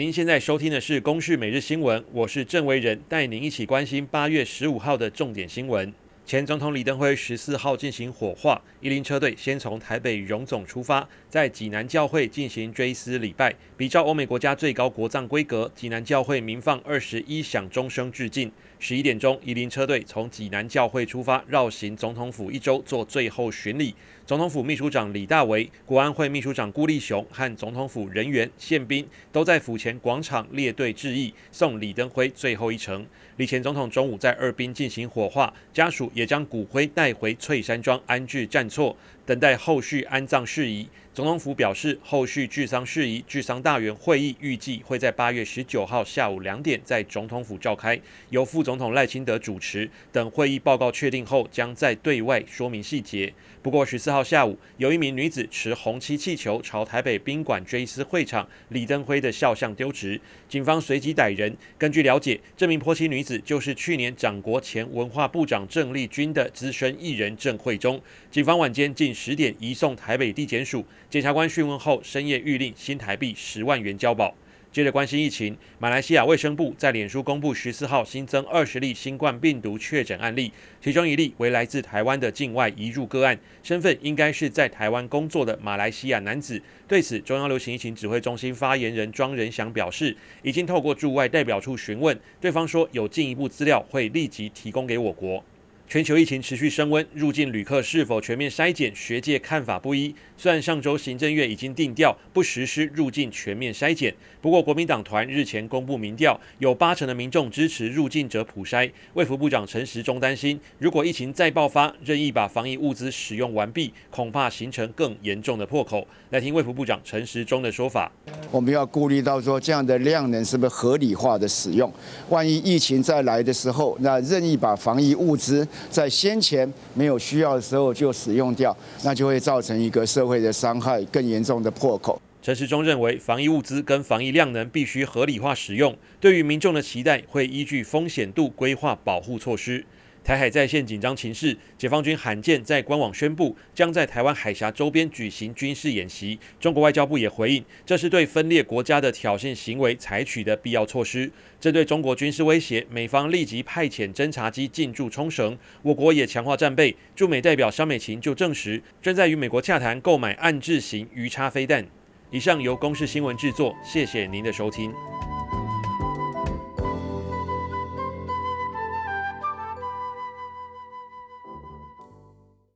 您现在收听的是《公视每日新闻》，我是郑维仁，带您一起关心八月十五号的重点新闻。前总统李登辉十四号进行火化，一灵车队先从台北荣总出发，在济南教会进行追思礼拜。比照欧美国家最高国葬规格，济南教会鸣放二十一响钟声致敬。十一点钟，一灵车队从济南教会出发，绕行总统府一周，做最后巡礼。总统府秘书长李大为、国安会秘书长顾立雄和总统府人员、宪兵都在府前广场列队致意，送李登辉最后一程。李前总统中午在二兵进行火化，家属也将骨灰带回翠山庄安置暂错。等待后续安葬事宜。总统府表示，后续聚丧事宜，聚丧大员会议预计会在八月十九号下午两点在总统府召开，由副总统赖清德主持。等会议报告确定后，将再对外说明细节。不过十四号下午，有一名女子持红漆气球朝台北宾馆追思会场李登辉的肖像丢掷，警方随即逮人。根据了解，这名泼漆女子就是去年掌国前文化部长郑丽君的资深艺人郑慧中。警方晚间近十点移送台北地检署，检察官讯问后，深夜諭令新台币十万元交保。接着关心疫情，马来西亚卫生部在脸书公布十四号新增二十例新冠病毒确诊案例，其中一例为来自台湾的境外移入个案，身份应该是在台湾工作的马来西亚男子。对此，中央流行疫情指挥中心发言人庄仁祥表示，已经透过驻外代表处询问，对方说有进一步资料会立即提供给我国。全球疫情持续升温，入境旅客是否全面筛检，学界看法不一。虽然上周行政院已经定调不实施入境全面筛检，不过国民党团日前公布民调，有八成的民众支持入境者普筛。卫福部长陈时中担心，如果疫情再爆发，任意把防疫物资使用完毕，恐怕形成更严重的破口。来听卫福部长陈时中的说法：我们要顾虑到说，这样的量能是不是合理化的使用？万一疫情再来的时候，那任意把防疫物资在先前没有需要的时候就使用掉，那就会造成一个社会的伤害更严重的破口。陈时中认为，防疫物资跟防疫量能必须合理化使用，对于民众的期待会依据风险度规划保护措施。台海再现紧张情势，解放军罕见在官网宣布将在台湾海峡周边举行军事演习。中国外交部也回应，这是对分裂国家的挑衅行为采取的必要措施。针对中国军事威胁，美方立即派遣侦察机进驻冲绳，我国也强化战备。驻美代表肖美琴就证实，正在与美国洽谈购买暗制型鱼叉飞弹。以上由公视新闻制作，谢谢您的收听。